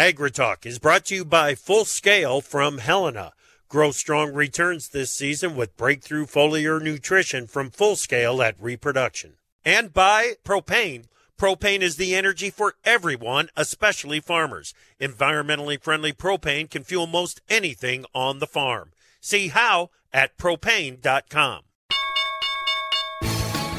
AgriTalk is brought to you by Full Scale from Helena. Grow strong returns this season with breakthrough foliar nutrition from Full Scale at Reproduction. And by Propane. Propane is the energy for everyone, especially farmers. Environmentally friendly propane can fuel most anything on the farm. See how at propane.com.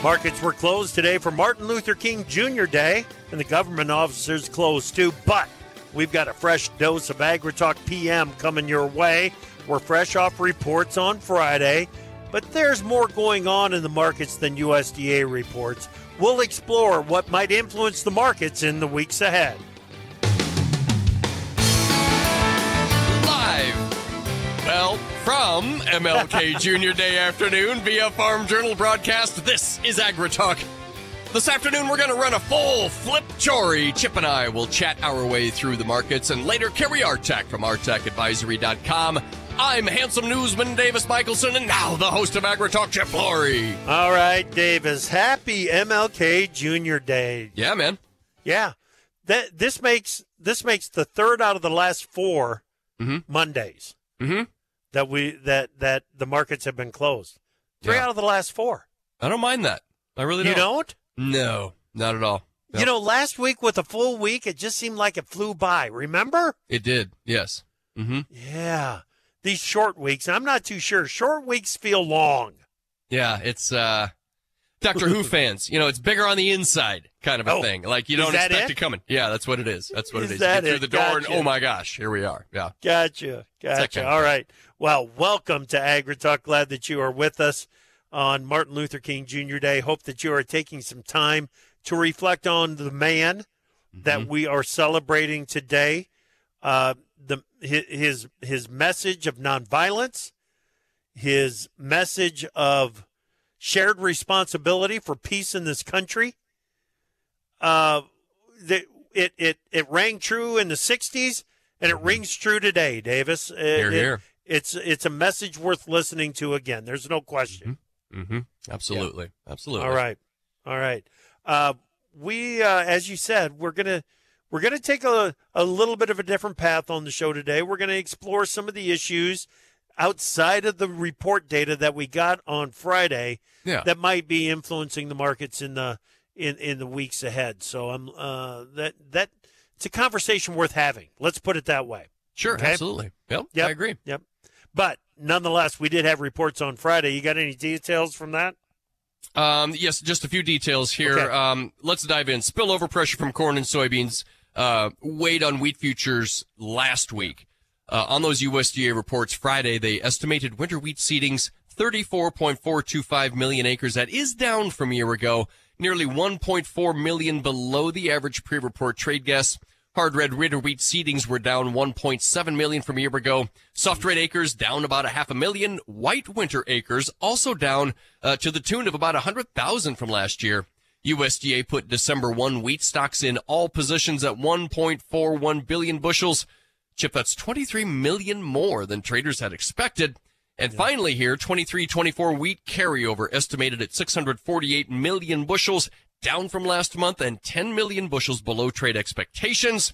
Markets were closed today for Martin Luther King Jr. Day, and the government offices closed too. But we've got a fresh dose of AgriTalk PM coming your way. We're fresh off reports on Friday, but there's more going on in the markets than USDA reports. We'll explore what might influence the markets in the weeks ahead. Live, well, from MLK Junior Day afternoon via Farm Journal broadcast, this is AgriTalk. This afternoon, we're going to run a full flip chory. Chip and I will chat our way through the markets and later Cary Artac from artacadvisory.com. I'm handsome newsman Davis Michaelsen, and now the host of AgriTalk, Chip Flory. All right, Davis. Happy MLK Junior Day. Yeah, man. Yeah, that this makes this makes the third out of the last 4 Mm-hmm. Mondays Mm-hmm. that we that that the markets have been closed. Three Yeah. out of the last four. I don't mind that. I really don't. You don't. No, not at all. No. You know, last week with a full week, it just seemed like it flew by. Remember? it did. Yes. Mm-hmm. Yeah. These short weeks, I'm not too sure. Short weeks feel long. Yeah, it's uh Doctor Who fans. You know, it's bigger on the inside kind of a Oh, thing. Like you don't expect it? it coming. Yeah, that's what it is. That's what Is it is. that you get it? through the door Gotcha. and oh my gosh, here we are. Yeah. Gotcha. Gotcha. All right. Well, welcome to AgriTalk. Glad that you are with us on Martin Luther King Jr. Day. Hope that you are taking some time to reflect on the man that we are celebrating today. Uh, the his his message of nonviolence, his message of shared responsibility for peace in this country. Uh, the, it it it rang true in the '60s, and it rings true today, Davis. It- Here, it- here. It's it's a message worth listening to again. There's no question. Mm-hmm. Absolutely. Absolutely. All right, all right. Uh, we, uh, as you said, we're gonna we're gonna take a a little bit of a different path on the show today. We're gonna explore some of the issues outside of the report data that we got on Friday Yeah. that might be influencing the markets in the in in the weeks ahead. So I'm uh, that that it's a conversation worth having. Let's put it that way. Sure. Okay. Absolutely. Yep. Yep. I agree. Yep. But nonetheless, we did have reports on Friday. You got any details from that? Um, yes, just a few details here. Okay. Um, let's dive in. Spillover pressure from corn and soybeans uh, weighed on wheat futures last week. Uh, on those USDA reports Friday, they estimated winter wheat seedings 34.425 million acres. That is down from a year ago, nearly 1.4 million below the average pre-report trade guess. Hard red winter wheat seedings were down 1.7 million from a year ago. Soft red acres down about a half a million. White winter acres also down uh, to the tune of about 100,000 from last year. USDA put December 1 wheat stocks in all positions at 1.41 billion bushels. Chip, that's 23 million more than traders had expected. And finally here, 23-24 wheat carryover estimated at 648 million bushels, down from last month and 10 million bushels below trade expectations.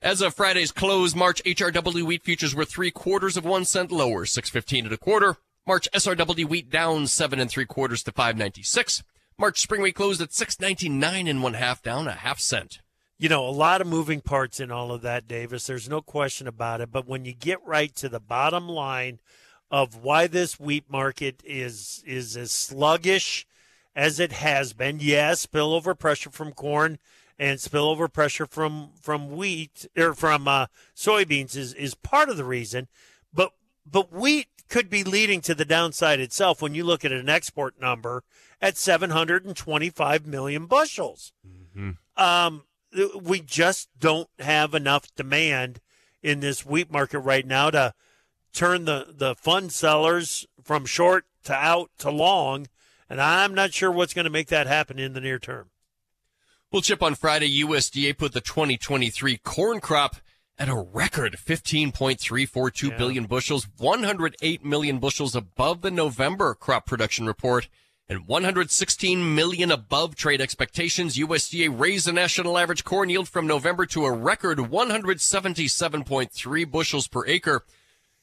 As of Friday's close, March HRW wheat futures were three quarters of one cent lower, 615 and a quarter. March SRW wheat down seven and three quarters to 596. March spring wheat closed at 699 and one half, down a half cent. You know, a lot of moving parts in all of that, Davis. There's no question about it. But when you get right to the bottom line of why this wheat market is is as sluggish as it has been, yes, spillover pressure from corn and spillover pressure from from wheat or from uh, soybeans is is part of the reason. But but wheat could be leading to the downside itself when you look at an export number at 725 million bushels. Um, we just don't have enough demand in this wheat market right now to turn the, the fund sellers from short to out to long. And I'm not sure what's going to make that happen in the near term. Well, Chip, on Friday, USDA put the 2023 corn crop at a record 15.342 billion Yeah. bushels, 108 million bushels above the November crop production report. and 116 million above trade expectations. USDA raised the national average corn yield from November to a record 177.3 bushels per acre.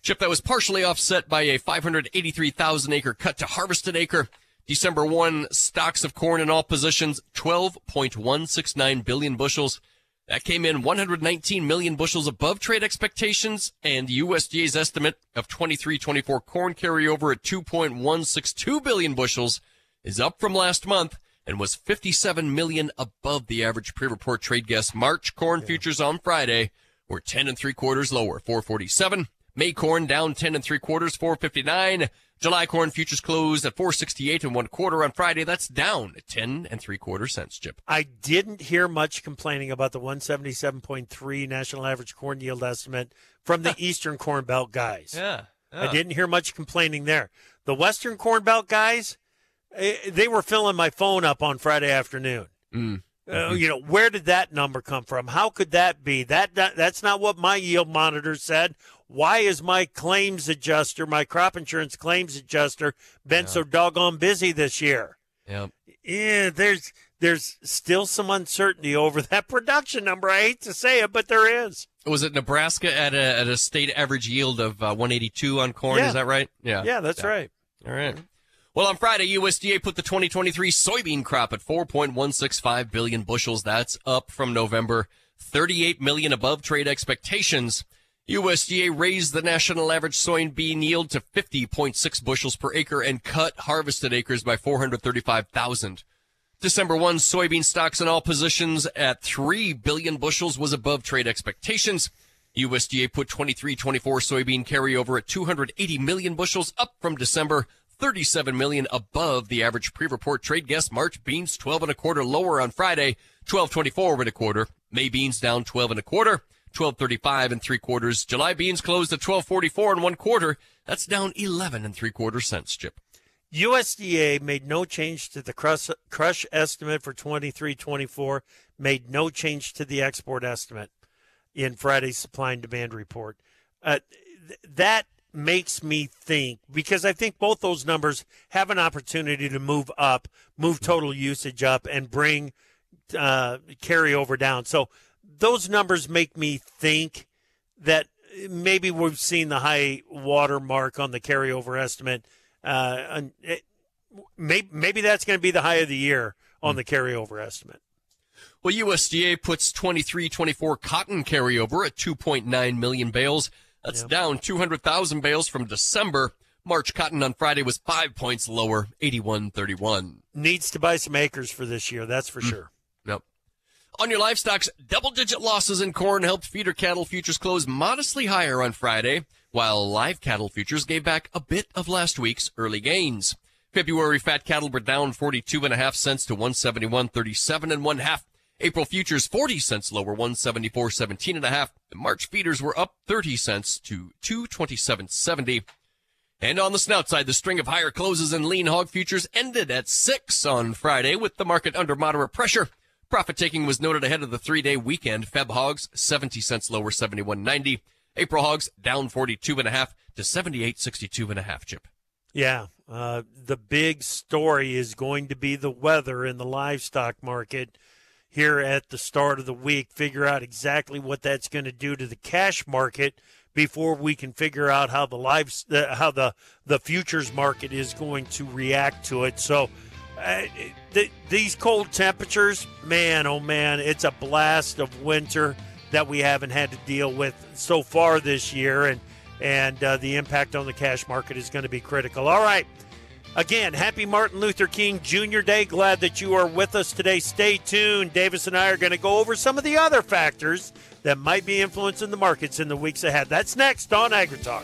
Chip that was partially offset by a 583,000 acre cut to harvested acre. December 1 stocks of corn in all positions 12.169 billion bushels. That came in 119 million bushels above trade expectations and the USDA's estimate of 23-24 corn carryover at 2.162 billion bushels is up from last month and was 57 million above the average pre-report trade guess. March corn yeah. futures on Friday were 10 and three quarters lower, 447. May corn down 10 and three quarters, 459. July corn futures closed at 468 and one quarter on Friday. That's down 10 and three quarter cents, Chip. I didn't hear much complaining about the 177.3 national average corn yield estimate from the Eastern Corn Belt guys. Yeah, yeah. I didn't hear much complaining there. The Western Corn Belt guys, eh, they were filling my phone up on Friday afternoon. Mm. Uh, you know, where did that number come from? How could that be? That, that that's not what my yield monitor said. Why is my claims adjuster, my crop insurance claims adjuster, been yeah. so doggone busy this year? Yeah. Yeah, there's there's still some uncertainty over that production number. I hate to say it, but there is. Was it Nebraska at a at a state average yield of uh, 182 on corn? Yeah. Is that right? Yeah. Yeah, that's yeah. right. All right. Well, on Friday, USDA put the 2023 soybean crop at 4.165 billion bushels. That's up from November, 38 million above trade expectations. USDA raised the national average soybean yield to 50.6 bushels per acre and cut harvested acres by 435,000. December 1 soybean stocks in all positions at 3 billion bushels was above trade expectations. USDA put 23-24 soybean carryover at 280 million bushels up from December 37 million above the average pre-report trade guess. March beans 12 and a quarter lower on Friday, 12.24 and a quarter. May beans down 12 and a quarter, 12.35 and three quarters. July beans closed at 12.44 and one quarter. That's down 11 and three quarter cents, Chip. USDA made no change to the crush, crush estimate for 23-24, made no change to the export estimate in Friday's supply and demand report. Uh, th- that makes me think because I think both those numbers have an opportunity to move up, move total usage up, and bring uh, carryover down. So those numbers make me think that maybe we've seen the high water mark on the carryover estimate. Uh, it, maybe, maybe that's going to be the high of the year on the carryover estimate. Well, USDA puts 23-24 cotton carryover at 2.9 million bales. That's yep. down 200,000 bales from December. March cotton on Friday was five points lower, 81.31. Needs to buy some acres for this year, that's for mm. sure. On your livestocks, double digit losses in corn helped feeder cattle futures close modestly higher on Friday, while live cattle futures gave back a bit of last week's early gains. February fat cattle were down 42 and a half cents to 171.37 and one half. April futures 40 cents lower, 174.17 and a half. March feeders were up 30 cents to 227.70. And on the snout side, the string of higher closes in lean hog futures ended at six on Friday with the market under moderate pressure. Profit taking was noted ahead of the three day weekend. Feb hogs 70 cents lower, 71.90. April hogs down 42 and a half to 78.62 and a half chip. Yeah, uh, the big story is going to be the weather in the livestock market here at the start of the week, figure out exactly what that's going to do to the cash market before we can figure out how the lives uh, how the the futures market is going to react to it. So uh, th- these cold temperatures, man, oh man, it's a blast of winter that we haven't had to deal with so far this year, and and uh, the impact on the cash market is going to be critical. All right. Again, happy Martin Luther King Jr. Day. Glad that you are with us today. Stay tuned. Davis and I are going to go over some of the other factors that might be influencing the markets in the weeks ahead. That's next on AgriTalk.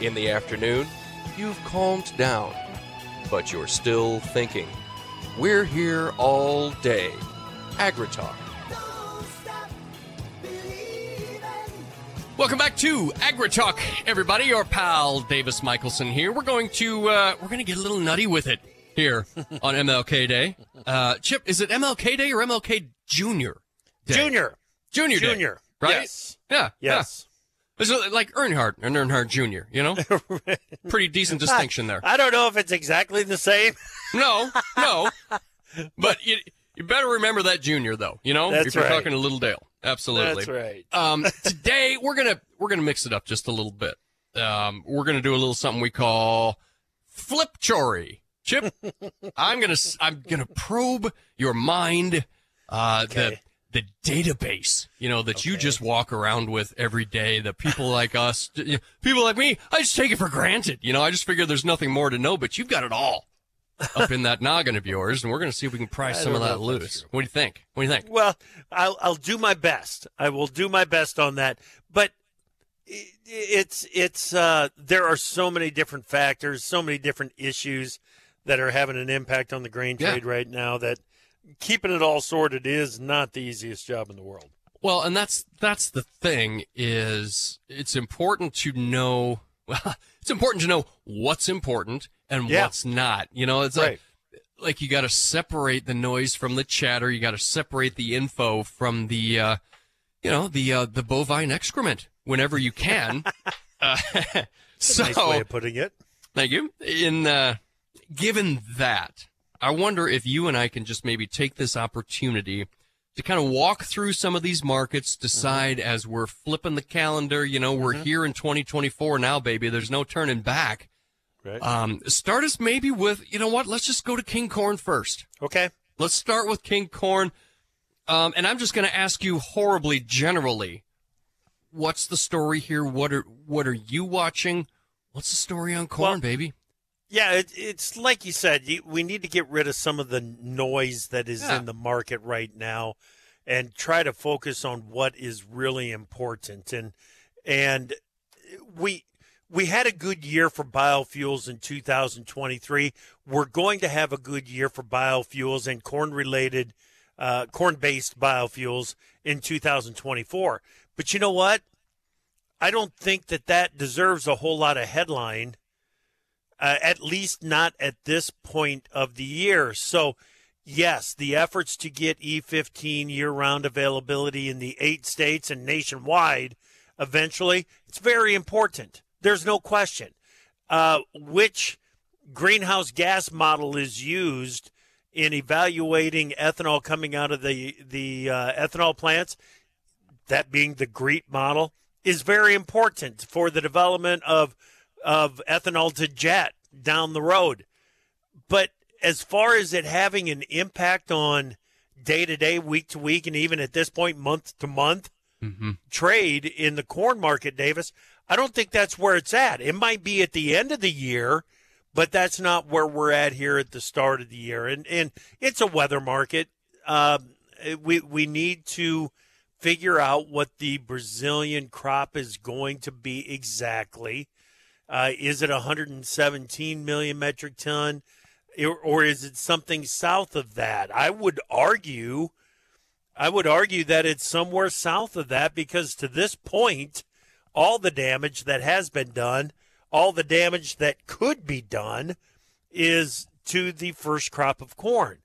In the afternoon, you've calmed down, but you're still thinking. We're here all day. AgriTalk. Welcome back to AgriTalk, everybody. Your pal Davis Michaelsen here. We're going to uh, we're going to get a little nutty with it here on MLK Day. Uh, Chip, is it MLK Day or MLK Junior? Day? Junior. Junior. Day, Junior. right? Yes. Yeah. Yes. It's like Earnhardt and Earnhardt Jr., you know? Pretty decent distinction there. I don't know if it's exactly the same. No, no. But you, you better remember that Junior, though, you know? That's if you're right. talking to Little Dale. Absolutely. That's right. Um, today we're gonna we're gonna mix it up just a little bit. Um, we're gonna do a little something we call flip chory. Chip, I'm gonna I'm gonna probe your mind. Uh, Okay. The database, you know, that you just walk around with every day. The people like us, people like me, I just take it for granted. You know, I just figure there's nothing more to know, but you've got it all up in that noggin of yours, and we're gonna see if we can pry some of that know if that's loose. What do you think? What do you think? Well, I'll I'll do my best. I will do my best on that. But it's it's uh, there are so many different factors, so many different issues that are having an impact on the grain Yeah. trade right now. That keeping it all sorted is not the easiest job in the world. Well, and that's that's the thing is it's important to know well, it's important to know what's important and Yeah. what's not. You know, it's Right. like like you got to separate the noise from the chatter. You got to separate the info from the uh, you know the uh, the bovine excrement whenever you can. uh, so nice way of putting it. Thank you. In uh, given that, I wonder if you and I can just maybe take this opportunity to kind of walk through some of these markets, decide as we're flipping the calendar. You know, we're here in 2024 now, baby. There's no turning back. Right. Um, start us maybe with, you know what? Let's just go to King Corn first. okay. Let's start with King Corn. Um, and I'm just going to ask you horribly generally, what's the story here? What are what are you watching? What's the story on corn, Well, baby? Yeah, it, it's like you said. You, we need to get rid of some of the noise that is Yeah. in the market right now, and try to focus on what is really important. And and we we had a good year for biofuels in 2023. We're going to have a good year for biofuels and corn related, uh, corn based biofuels in 2024. But you know what? I don't think that that deserves a whole lot of headline uh, at least not at this point of the year. So, yes, the efforts to get E15 year round availability in the eight states and nationwide eventually, it's very important. There's no question. Uh, which greenhouse gas model is used in evaluating ethanol coming out of the, the uh, ethanol plants? that being the GREET model, is very important for the development of of ethanol to jet down the road. But as far as it having an impact on day to day, week to week, and even at this point, month to month Mm-hmm. trade in the corn market, Davis, I don't think that's where it's at. It might be at the end of the year, but that's not where we're at here at the start of the year. And and it's a weather market. Um, we we need to figure out what the Brazilian crop is going to be exactly. Uh, is it 117 million metric ton, or, is it something south of that? I would argue, I would argue that it's somewhere south of that because to this point, all the damage that has been done, all the damage that could be done, is to the first crop of corn.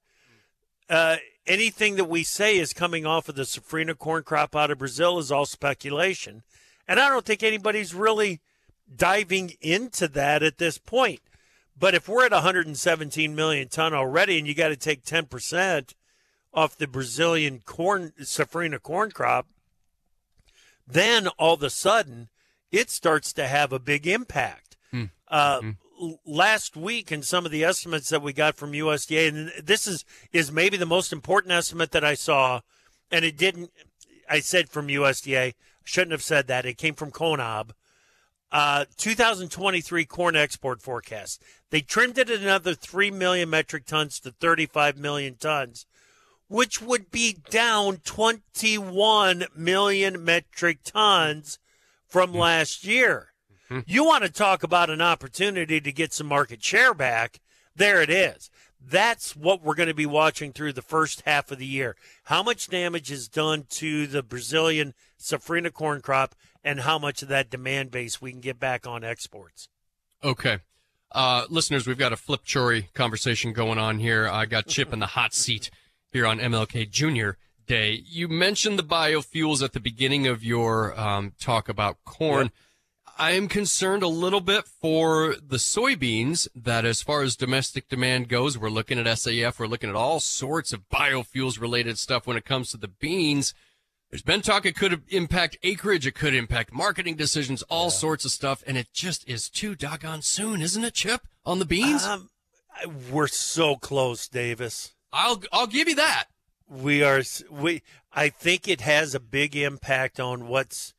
Uh, anything that we say is coming off of the safrina corn crop out of Brazil is all speculation. And I don't think anybody's really diving into that at this point. But if we're at 117 million ton already and you got to take 10%, off the Brazilian corn safrinha corn crop, then all of a sudden it starts to have a big impact. Hmm. Uh, Mhm. Last week, and some of the estimates that we got from USDA, and this is is maybe the most important estimate that I saw, and it didn't. I said from USDA, shouldn't have said that. It came from Conab. Uh, 2023 corn export forecast. They trimmed it another 3 million metric tons to 35 million tons, which would be down 21 million metric tons from last year. You want to talk about an opportunity to get some market share back? There it is. That's what we're going to be watching through the first half of the year. How much damage is done to the Brazilian safrina corn crop and how much of that demand base we can get back on exports. Okay. Uh, listeners, we've got a flip chory conversation going on here. I got Chip in the hot seat here on MLK Junior Day. You mentioned the biofuels at the beginning of your um, talk about corn. I am concerned a little bit for the soybeans that as far as domestic demand goes, we're looking at SAF, we're looking at all sorts of biofuels related stuff when it comes to the beans. There's been talk it could impact acreage, it could impact marketing decisions, all sorts of stuff, and it just is too doggone soon, isn't it, Chip? On the beans? Um, we're so close, Davis. I'll I'll give you that. We are. We. I think it has a big impact on what's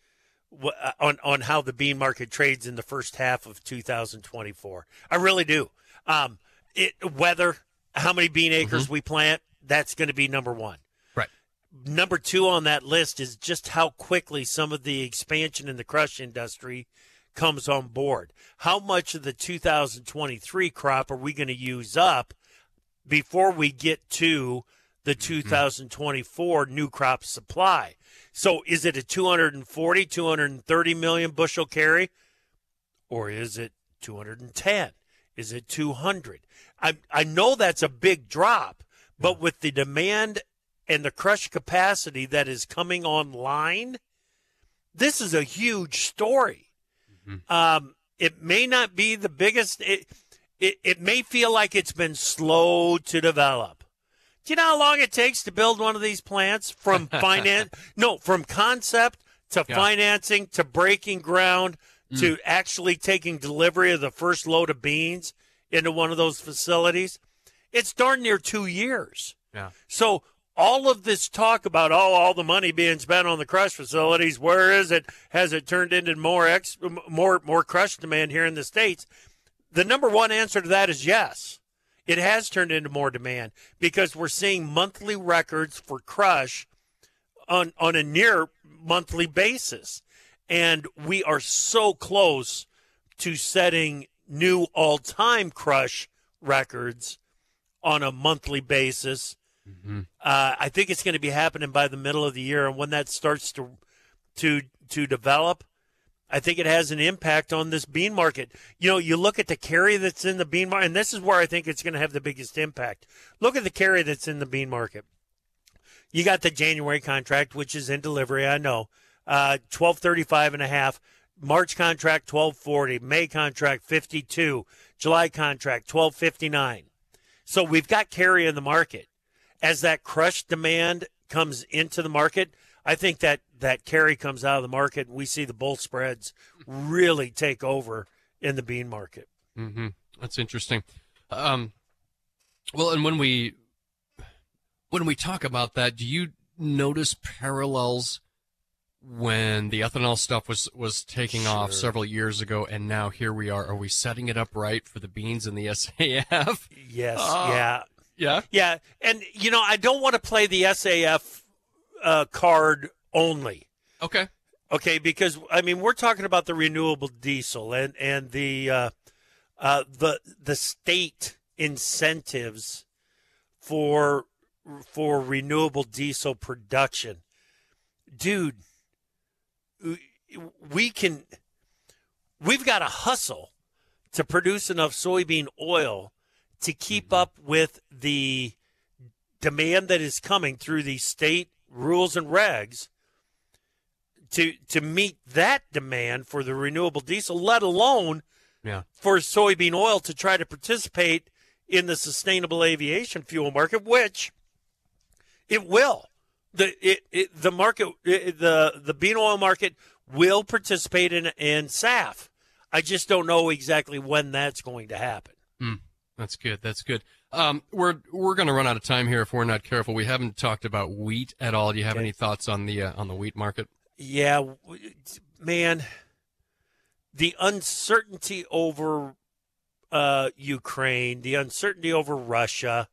uh, on on how the bean market trades in the first half of 2024. I really do. Um, it weather, how many bean acres we plant, that's going to be number one. Number two on that list is just how quickly some of the expansion in the crush industry comes on board. How much of the 2023 crop are we going to use up before we get to the mm-hmm. 2024 new crop supply? So is it a 240, 230 million bushel carry? Or is it 210? Is it 200? I, I know that's a big drop, but with the demand and the crush capacity that is coming online, this is a huge story. Um, it may not be the biggest. It, it it may feel like it's been slow to develop. Do you know how long it takes to build one of these plants from finance? no, from concept to Yeah. financing to breaking ground to actually taking delivery of the first load of beans into one of those facilities. It's darn near two years. Yeah. So all of this talk about oh all the money being spent on the crush facilities, where is it? Has it turned into more ex more more crush demand here in the states? The number one answer to that is yes. It has turned into more demand because we're seeing monthly records for crush on on a near monthly basis. And we are so close to setting new all-time crush records on a monthly basis. Uh, I think it's going to be happening by the middle of the year, and when that starts to to to develop, I think it has an impact on this bean market. You know, you look at the carry that's in the bean market, and this is where I think it's going to have the biggest impact. Look at the carry that's in the bean market. You got the January contract, which is in delivery. I know, uh, twelve thirty five and a half. March contract twelve forty. May contract fifty two. July contract twelve fifty nine. So we've got carry in the market. As that crush demand comes into the market, I think that that carry comes out of the market, and we see the bull spreads really take over in the bean market. Mm-hmm. That's interesting. Um, well, and when we when we talk about that, do you notice parallels when the ethanol stuff was was taking off several years ago, and now here we are? Are we setting it up right for the beans and the SAF? Yes, Oh. yeah, Yeah. yeah, and you know I don't want to play the SAF uh, card only. Okay. Okay, because I mean we're talking about the renewable diesel and and the uh, uh, the the state incentives for for renewable diesel production, dude. We can we've got to hustle to produce enough soybean oil to keep up with the demand that is coming through the state rules and regs to to meet that demand for the renewable diesel, let alone Yeah. for soybean oil to try to participate in the sustainable aviation fuel market, which It will. The it, it the market it, the the bean oil market will participate in in SAF. I just don't know exactly when that's going to happen. Mm, that's good. That's good. Um, we're we're going to run out of time here if we're not careful. We haven't talked about wheat at all. Do you have okay. any thoughts on the uh, on the wheat market? Yeah, man, the uncertainty over uh, Ukraine, the uncertainty over Russia,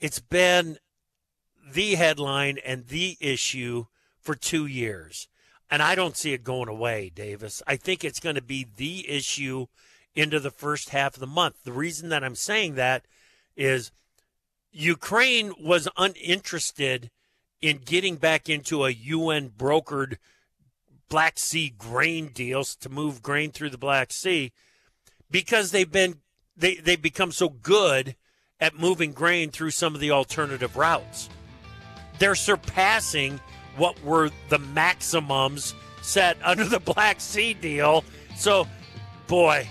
it's been the headline and the issue for two years. And I don't see it going away, Davis. I think it's going to be the issue into the first half of the month. The reason that I'm saying that is Ukraine was uninterested in getting back into a UN brokered Black Sea grain deals to move grain through the Black Sea because they've been they they've become so good at moving grain through some of the alternative routes. They're surpassing what were the maximums set under the Black Sea deal. So, boy,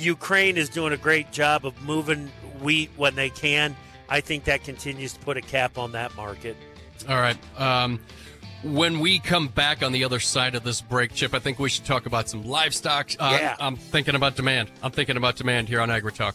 Ukraine is doing a great job of moving wheat when they can. I think that continues to put a cap on that market. All right. Um, when we come back on the other side of this break, Chip, I think we should talk about some livestock. Uh, yeah. I'm thinking about demand. I'm thinking about demand here on AgriTalk.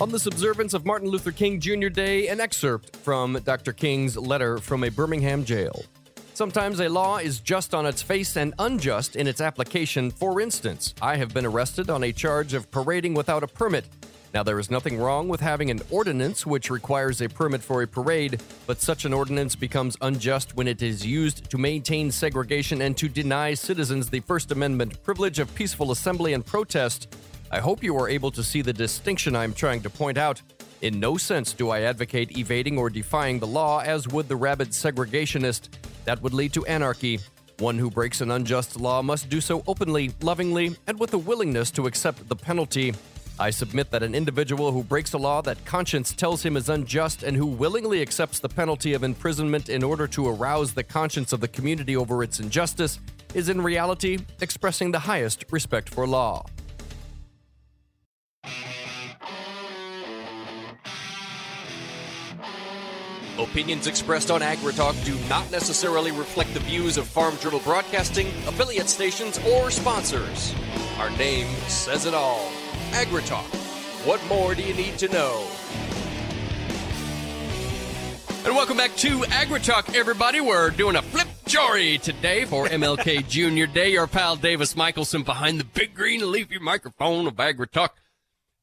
On this observance of Martin Luther King Jr. Day, an excerpt from Dr. King's letter from a Birmingham jail. Sometimes a law is just on its face and unjust in its application. For instance, I have been arrested on a charge of parading without a permit. Now, there is nothing wrong with having an ordinance which requires a permit for a parade, but such an ordinance becomes unjust when it is used to maintain segregation and to deny citizens the First Amendment privilege of peaceful assembly and protest I hope you are able to see the distinction I'm trying to point out. In no sense do I advocate evading or defying the law, as would the rabid segregationist. That would lead to anarchy. One who breaks an unjust law must do so openly, lovingly, and with a willingness to accept the penalty. I submit that an individual who breaks a law that conscience tells him is unjust and who willingly accepts the penalty of imprisonment in order to arouse the conscience of the community over its injustice is in reality expressing the highest respect for law. Opinions expressed on AgriTalk do not necessarily reflect the views of Farm Journal Broadcasting, affiliate stations, or sponsors. Our name says it all. AgriTalk. What more do you need to know? And welcome back to AgriTalk, everybody. We're doing a flip jory today for MLK Junior Day. Our pal Davis Michaelsen behind the big green leafy microphone of AgriTalk.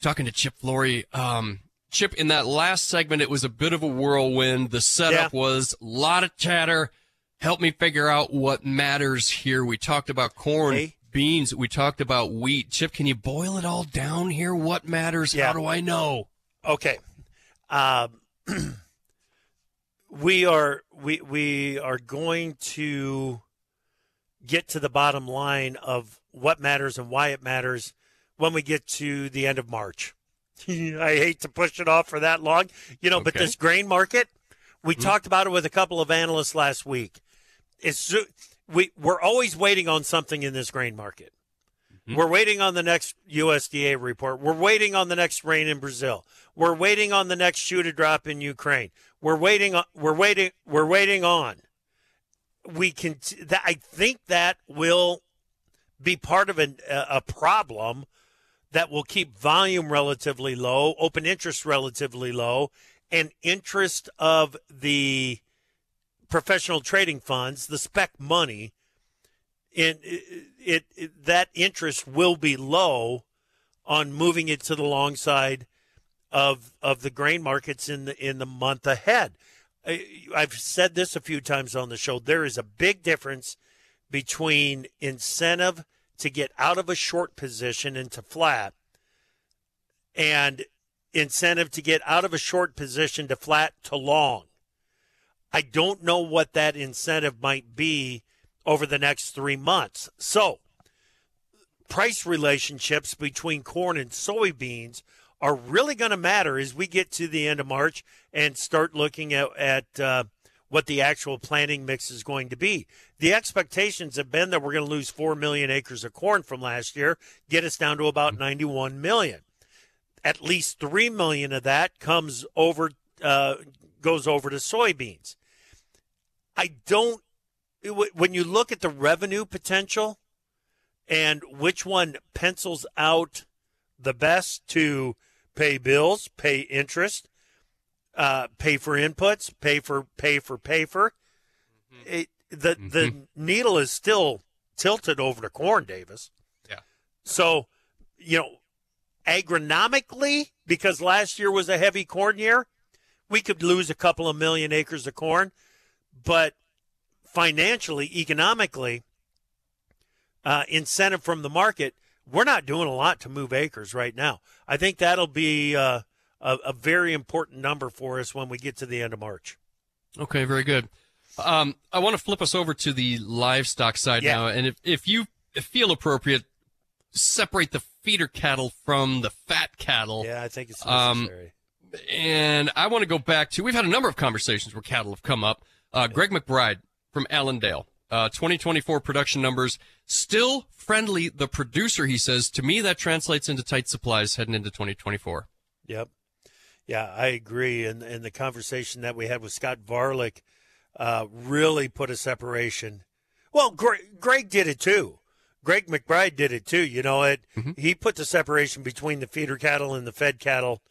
Talking to Chip Flory. Um, Chip, in that last segment, it was a bit of a whirlwind. The setup yeah. was a lot of chatter. Help me figure out what matters here. We talked about corn, hey. beans. We talked about wheat. Chip, can you boil it all down here? What matters? Yeah. How do I know? Okay. Um, we are we we are going to get to the bottom line of what matters and why it matters when we get to the end of March. I hate to push it off for that long, you know, okay. but this grain market, we mm-hmm. talked about it with a couple of analysts last week. It's we we're always waiting on something in this grain market. Mm-hmm. We're waiting on the next USDA report. We're waiting on the next rain in Brazil. We're waiting on the next shoe to drop in Ukraine. We're waiting on we're waiting we're waiting on. We can I think that will be part of an, a problem that will keep volume relatively low, open interest relatively low, and interest of the professional trading funds, the spec money, in it, it, it, that interest will be low on moving it to the long side of of the grain markets in the in the month ahead. I've said this a few times on the show. There is a big difference between incentive to get out of a short position into flat and incentive to get out of a short position to flat to long. I don't know what that incentive might be over the next three months. So, price relationships between corn and soybeans are really going to matter as we get to the end of March and start looking at, at uh, what the actual planting mix is going to be. The expectations have been that we're going to lose 4 million acres of corn from last year, get us down to about 91 million. At least 3 million of that comes over uh, goes over to soybeans. I don't when you look at the revenue potential and which one pencils out the best to pay bills, pay interest, uh, pay for inputs, pay for pay for pay for. Mm-hmm. It, the mm-hmm. the needle is still tilted over to corn, Davis. Yeah. So, you know, agronomically, because last year was a heavy corn year, we could lose a couple of million acres of corn, but financially, economically, uh, incentive from the market, we're not doing a lot to move acres right now. I think that'll be uh, a, a, very important number for us when we get to the end of March. Okay, very good. Um, I want to flip us over to the livestock side yeah. now, and if if you feel appropriate, separate the feeder cattle from the fat cattle. Yeah, I think it's um, necessary. Um, and I want to go back to we've had a number of conversations where cattle have come up. Uh, Greg McBride from Allendale, uh, 2024 production numbers still friendly. The producer, he says, to me that translates into tight supplies heading into 2024. Yep. Yeah, I agree. And, and the conversation that we had with Scott Varlick uh, really put a separation. Well, Greg, Greg, did it too. Greg McBride did it too. You know, it mm-hmm. he put the separation between the feeder cattle and the fed cattle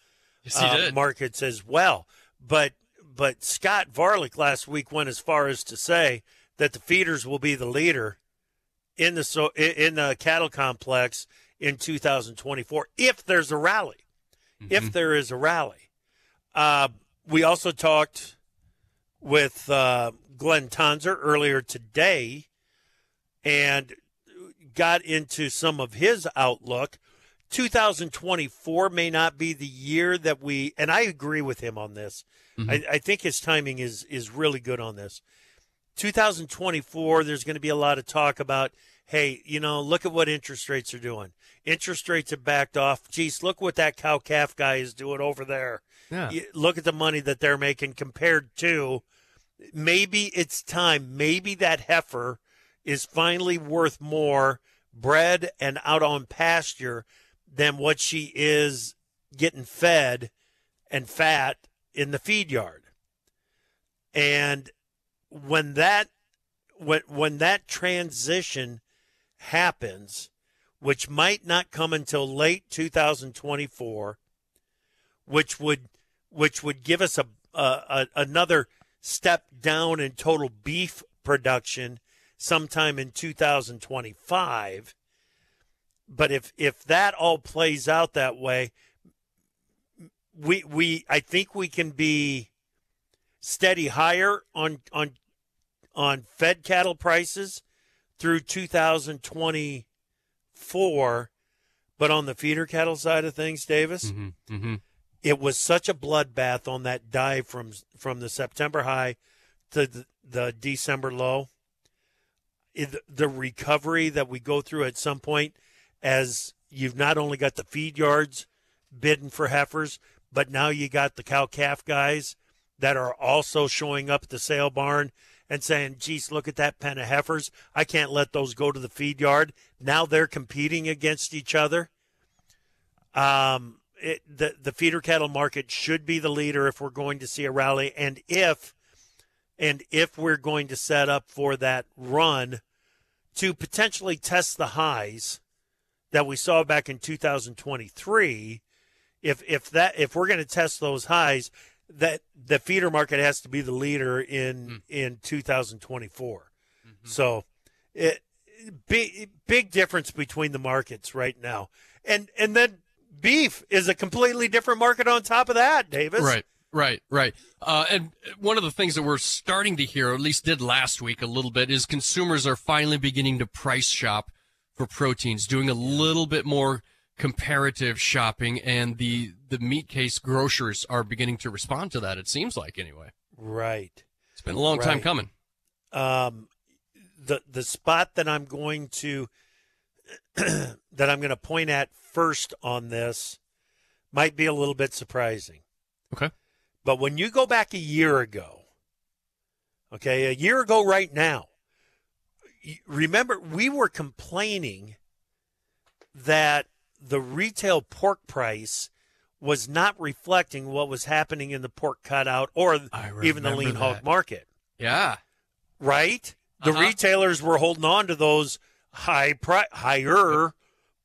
yes, uh, markets as well. But but Scott Varlick last week went as far as to say that the feeders will be the leader in the so in the cattle complex in 2024 if there's a rally. Mm-hmm. If there is a rally. Uh, we also talked with uh, Glenn Tonsor earlier today and got into some of his outlook. 2024 may not be the year that we, and I agree with him on this. Mm-hmm. I, I think his timing is is really good on this. 2024, there's going to be a lot of talk about, hey, you know, look at what interest rates are doing. Interest rates have backed off. Geez, look what that cow calf guy is doing over there. Yeah. look at the money that they're making compared to maybe it's time. Maybe that heifer is finally worth more bred and out on pasture than what she is getting fed and fat in the feed yard. And when that when when that transition happens, which might not come until late 2024, which would which would give us a, a, another step down in total beef production sometime in 2025. But if if that all plays out that way, we we I think we can be steady higher on on on fed cattle prices through 2024 but on the feeder cattle side of things davis mm-hmm, mm-hmm it was such a bloodbath on that dive from from the September high to the, the December low. It, the recovery that we go through at some point, as you've not only got the feed yards bidding for heifers, but now you got the cow calf guys that are also showing up at the sale barn and saying, geez, look at that pen of heifers. I can't let those go to the feed yard. Now they're competing against each other. Um, it, the the feeder cattle market should be the leader if we're going to see a rally, and if and if we're going to set up for that run to potentially test the highs that we saw back in 2023. If if that if we're going to test those highs, that the feeder market has to be the leader in Mm. in 2024. Mm-hmm. So, it big big difference between the markets right now, and and then beef is a completely different market on top of that, Davis. Right, right, right. Uh, and one of the things that we're starting to hear, or at least did last week a little bit, is consumers are finally beginning to price shop for proteins, doing a little bit more comparative shopping, and the the meat case grocers are beginning to respond to that. It seems like anyway. Right. It's been a long time coming. um, the the spot that I'm going to that I'm going to point at first on this might be a little bit surprising. Okay. But when you go back a year ago, okay, a year ago right now, remember we were complaining that the retail pork price was not reflecting what was happening in the pork cutout or even the lean hog market Yeah. right? The Uh-huh. retailers were holding on to those high pri- higher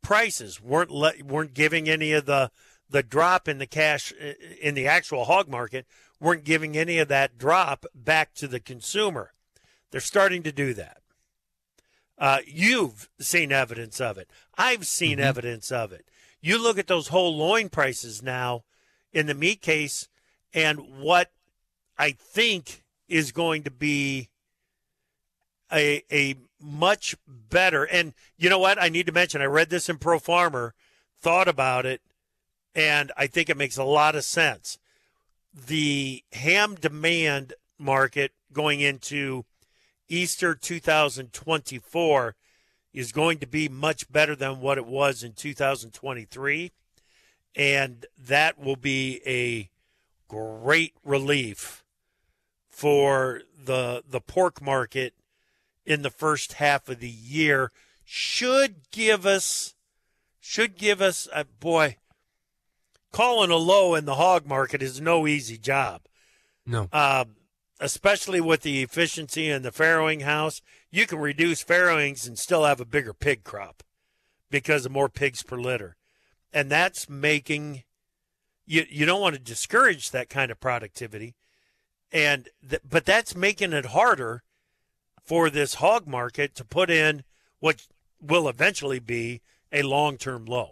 prices. weren't le- weren't giving any of the the drop in the cash in the actual hog market. weren't giving any of that drop back to the consumer. They're starting to do that. Uh, you've seen evidence of it. I've seen Mhm. evidence of it. You look at those whole loin prices now in the meat case, and what I think is going to be a a much better. And you know what? I need to mention. I read this in Pro Farmer, thought about it, and I think it makes a lot of sense. The ham demand market going into Easter 2024 is going to be much better than what it was in 2023. And that will be a great relief for the the pork market in the first half of the year should give us should give us uh, boy calling a low in the hog market is no easy job. No. um, especially with the efficiency in the farrowing house you can reduce farrowings and still have a bigger pig crop because of more pigs per litter. And that's making you you don't want to discourage that kind of productivity. And th- but that's making it harder for this hog market to put in what will eventually be a long-term low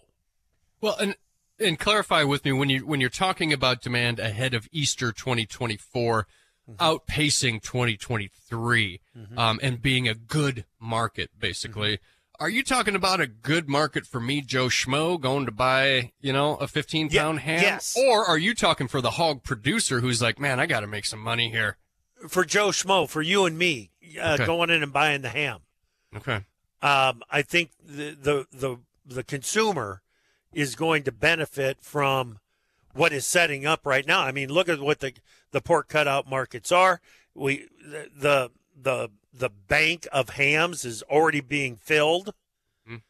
Well, and and clarify with me when you when you're talking about demand ahead of Easter 2024, mm-hmm. outpacing 2023, mm-hmm. um, and being a good market, basically. Mm-hmm. Are you talking about a good market for me, Joe Schmo, going to buy, you know, a 15 Yeah, ham? yes. Or are you talking for the hog producer who's like, man, I got to make some money here? for Joe Schmo, for you and me, uh, Okay. going in and buying the ham. Okay. Um, I think the, the the the consumer is going to benefit from what is setting up right now. I mean, look at what the the pork cutout markets are. We the the the bank of hams is already being filled, Mm.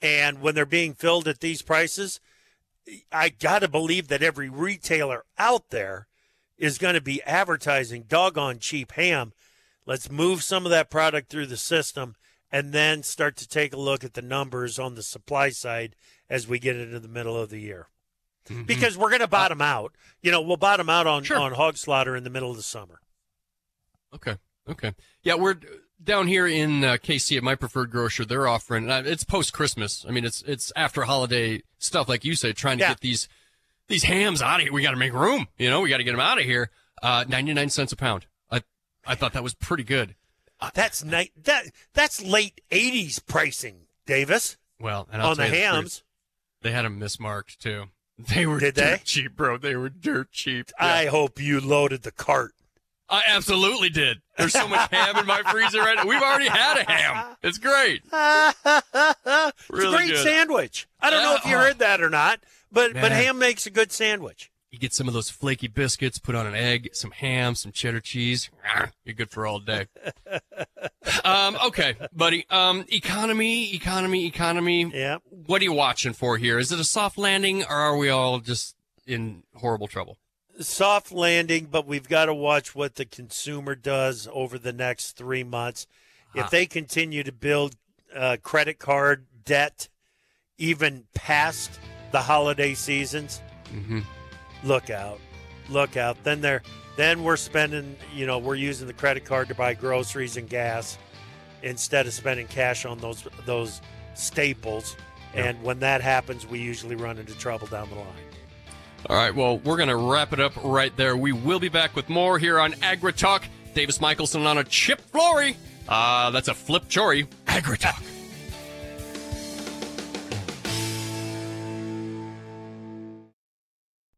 and when they're being filled at these prices, I got to believe that every retailer out there is going to be advertising doggone cheap ham. Let's move some of that product through the system and then start to take a look at the numbers on the supply side as we get into the middle of the year. Mhm. Because we're going to bottom out. You know, we'll bottom out on, Sure. on hog slaughter in the middle of the summer. Okay. Okay. Yeah, we're down here in uh, KC at my preferred grocer. They're offering uh, it's post Christmas. I mean, it's it's after holiday stuff, like you say, trying to Yeah. get these these hams out of here. We got to make room. You know, we got to get them out of here. Uh, ninety nine cents a pound. I thought that was pretty good. Uh, that's night. That that's late '80s pricing, Davis, Well, on the tell you truth, hams. they had them mismarked too. They were Did dirt they? cheap, bro. They were dirt cheap. I hope you loaded the cart. I absolutely did. There's so much ham in my freezer right now. We've already had a ham. It's great. it's Really a great good. sandwich. I don't know if you Yeah. heard that or not, but but ham makes a good sandwich. You get some of those flaky biscuits, put on an egg, some ham, some cheddar cheese. Ah, You're good for all day. um, okay, buddy. Um, economy, economy, economy. Yeah. What are you watching for here? Is it a soft landing, or are we all just in horrible trouble? soft landing, but we've got to watch what the consumer does over the next three months. Huh. If they continue to build uh, credit card debt even past the holiday seasons, Mm-hmm. Look out, look out. Then they're then we're spending, you know, we're using the credit card to buy groceries and gas instead of spending cash on those those staples. And when that happens, we usually run into trouble down the line. All right, well, we're going to wrap it up right there. We will be back with more here on AgriTalk. Davis Michaelsen on a chip flory. Uh, that's a flip chory. AgriTalk.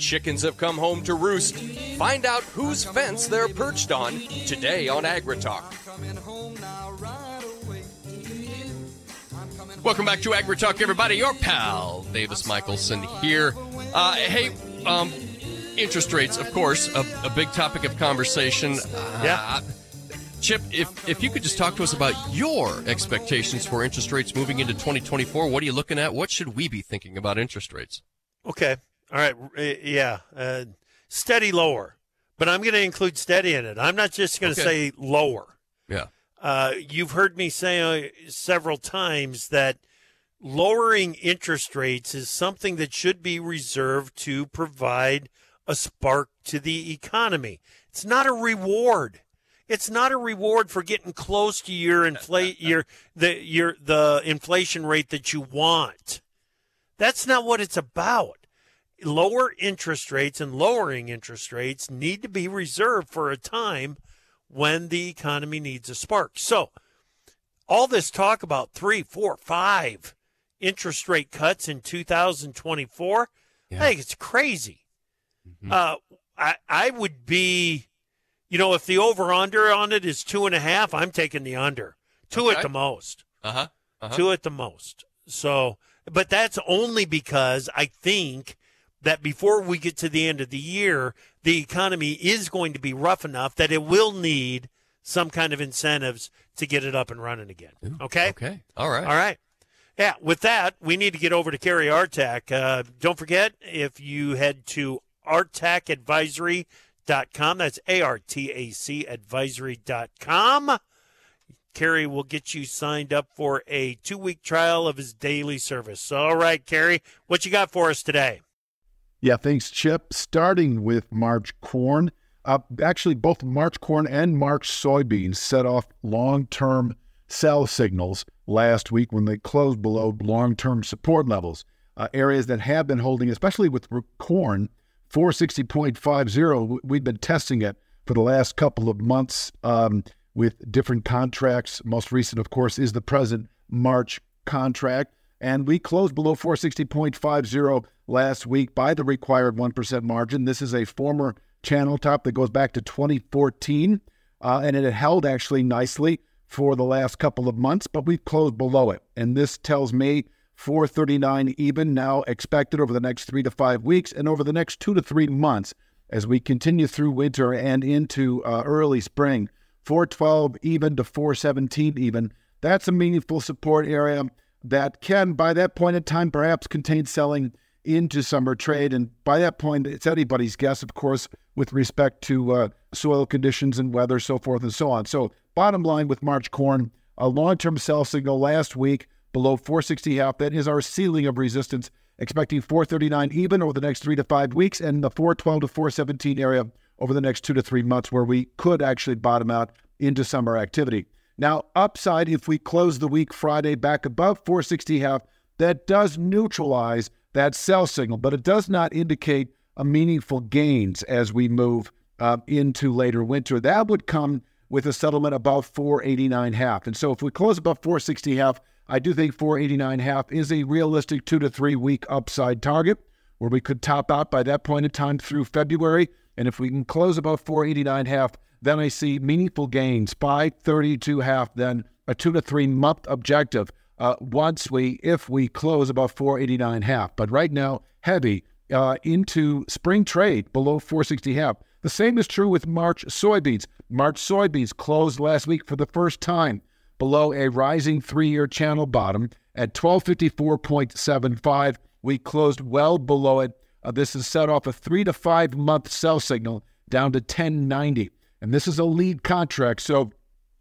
Chickens have come home to roost. Find out whose fence they're perched on today on AgriTalk. Welcome back to AgriTalk, everybody. Your pal Davis Michaelsen here. Uh, hey, um, interest rates, of course, a, a big topic of conversation. Uh, Yeah. Chip, if if you could just talk to us about your expectations for interest rates moving into 2024, what are you looking at? What should we be thinking about interest rates? Okay. All right. Uh, Yeah. Uh, steady lower, but I'm going to include steady in it. I'm not just going to Okay. say lower. Yeah. Uh, you've heard me say uh, several times that lowering interest rates is something that should be reserved to provide a spark to the economy. It's not a reward. It's not a reward for getting close to your inflate your the your the inflation rate that you want. That's not what it's about. Lower interest rates and lowering interest rates need to be reserved for a time when the economy needs a spark. So, all this talk about three, four, five interest rate cuts in 2024, I think it's crazy. Uh, I I would be, you know, if the over under on it is two and a half, I'm taking the under. Two Okay. at the most. Uh huh. Uh-huh. Two at the most. So, but that's only because I think that before we get to the end of the year, the economy is going to be rough enough that it will need some kind of incentives to get it up and running again. Okay? Okay. All right. All right. Yeah, with that, we need to get over to Cary Artac. Uh, don't forget, if you head to artacadvisory.com, that's A R T A C advisory.com. Cary will get you signed up for a two week trial of his daily service. All right, Kerry, what you got for us today? Yeah, thanks, Chip. Starting with March corn. Uh, actually, both March corn and March soybeans set off long term sell signals last week when they closed below long term support levels. Uh, areas that have been holding, especially with corn, 460.50. We've been testing it for the last couple of months um, with different contracts. Most recent, of course, is the present March contract. And we closed below 460.50 last week by the required 1% margin. This is a former channel top that goes back to 2014, uh, and it held actually nicely for the last couple of months, but we've closed below it. And this tells me 439 even now expected over the next three to five weeks and over the next two to three months as we continue through winter and into uh, early spring. 412 even to 417 even. That's a meaningful support area that can, by that point in time, perhaps contain selling into summer trade. And by that point, it's anybody's guess, of course, with respect to uh, soil conditions and weather, so forth and so on. So, bottom line with March corn, a long term sell signal last week below 460 half. That is our ceiling of resistance. Expecting 439 even over the next three to five weeks, and the 412 to 417 area over the next two to three months where we could actually bottom out into summer activity. Now, upside, if we close the week Friday back above 460 half, that does neutralize that sell signal, but it does not indicate a meaningful gains as we move uh, into later winter. That would come with a settlement above 489 half. And so if we close above 460 half, I do think 489 half is a realistic two to three week upside target where we could top out by that point in time through February. And if we can close above 489 half, then I see meaningful gains by 32 half, then a two to three month objective uh, once we, if we close above 489 half. But right now, heavy uh, into spring trade below 460 half. The same is true with March soybeans. March soybeans closed last week for the first time below a rising three year channel bottom at 1254.75. We closed well below it. Uh, this has set off a three to five month sell signal down to 1090. And this is a lead contract. So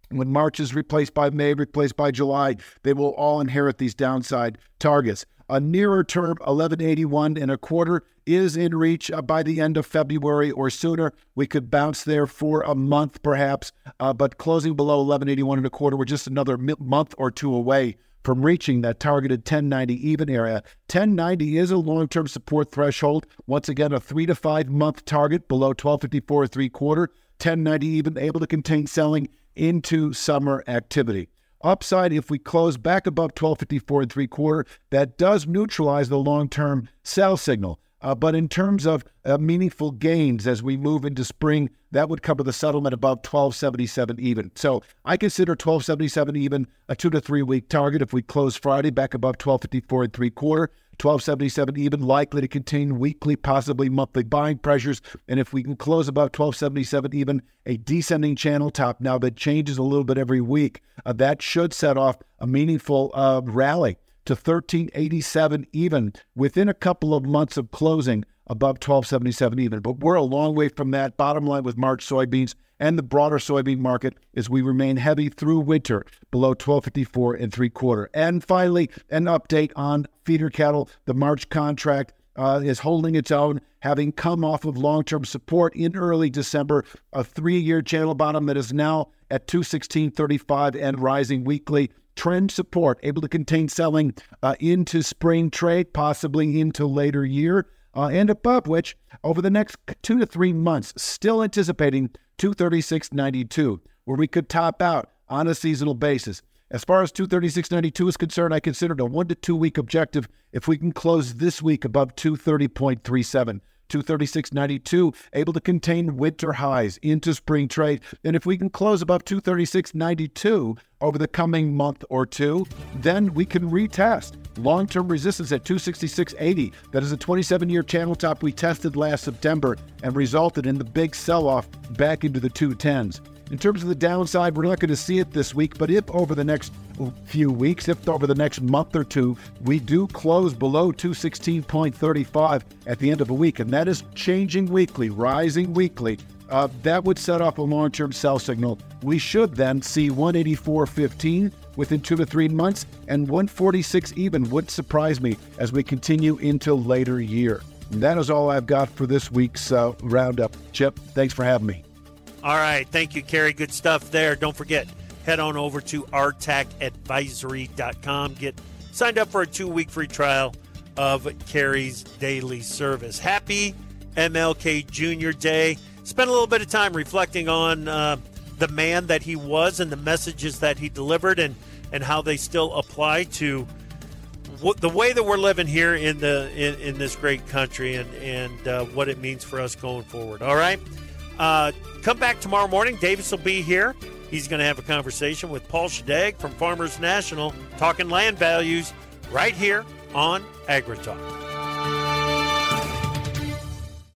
when March is replaced by May, replaced by July, they will all inherit these downside targets. A nearer term 1181 and a quarter is in reach uh, by the end of February or sooner. We could bounce there for a month perhaps, uh, but closing below 1181 and a quarter, we're just another month or two away from reaching that targeted 1090 even area. 1090 is a long-term support threshold. Once again, a three to five month target below 1254 three quarter. 1090 even able to contain selling into summer activity. Upside, if we close back above 1254 and three quarter, that does neutralize the long term sell signal. Uh, but in terms of uh, meaningful gains as we move into spring, that would cover the settlement above 1277 even. So I consider 1277 even a two to three week target if we close Friday back above 1254 and three quarter. 1277 even likely to contain weekly, possibly monthly buying pressures. And if we can close above 1277 even, a descending channel top now that changes a little bit every week, uh, that should set off a meaningful uh, rally to 1387 even within a couple of months of closing above 1277 even. But we're a long way from that. Bottom line with March soybeans and the broader soybean market is we remain heavy through winter below 1254 and three quarter. And finally, an update on feeder cattle. The March contract uh, is holding its own, having come off of long-term support in early December, a three-year channel bottom that is now at 216.35 and rising weekly. Trend support able to contain selling uh, into spring trade, possibly into later year, uh, and above which over the next two to three months, still anticipating 236.92, where we could top out on a seasonal basis. As far as 236.92 is concerned, I consider it a one to two week objective if we can close this week above 230.37. 236.92, able to contain winter highs into spring trade. And if we can close above 236.92 over the coming month or two, then we can retest long term resistance at 266.80. That is a 27 year channel top we tested last September and resulted in the big sell off back into the 210s. In terms of the downside, we're not going to see it this week, but if over the next few weeks, if over the next month or two, we do close below 216.35 at the end of a week, and that is changing weekly, rising weekly, uh, that would set off a long term sell signal. We should then see 184.15 within two to three months, and 146 even would surprise me as we continue into later year. And that is all I've got for this week's uh, roundup. Chip, thanks for having me. All right. Thank you, Cary. Good stuff there. Don't forget, head on over to artacadvisory.com. Get signed up for a two week free trial of Cary's daily service. Happy MLK Jr. Day. Spend a little bit of time reflecting on uh, the man that he was and the messages that he delivered and, and how they still apply to the way that we're living here in the in, in this great country and and uh, what it means for us going forward. All right. Uh, come back tomorrow morning. Davis will be here. He's going to have a conversation with Paul Schadegg from Farmers National, talking land values right here on AgriTalk.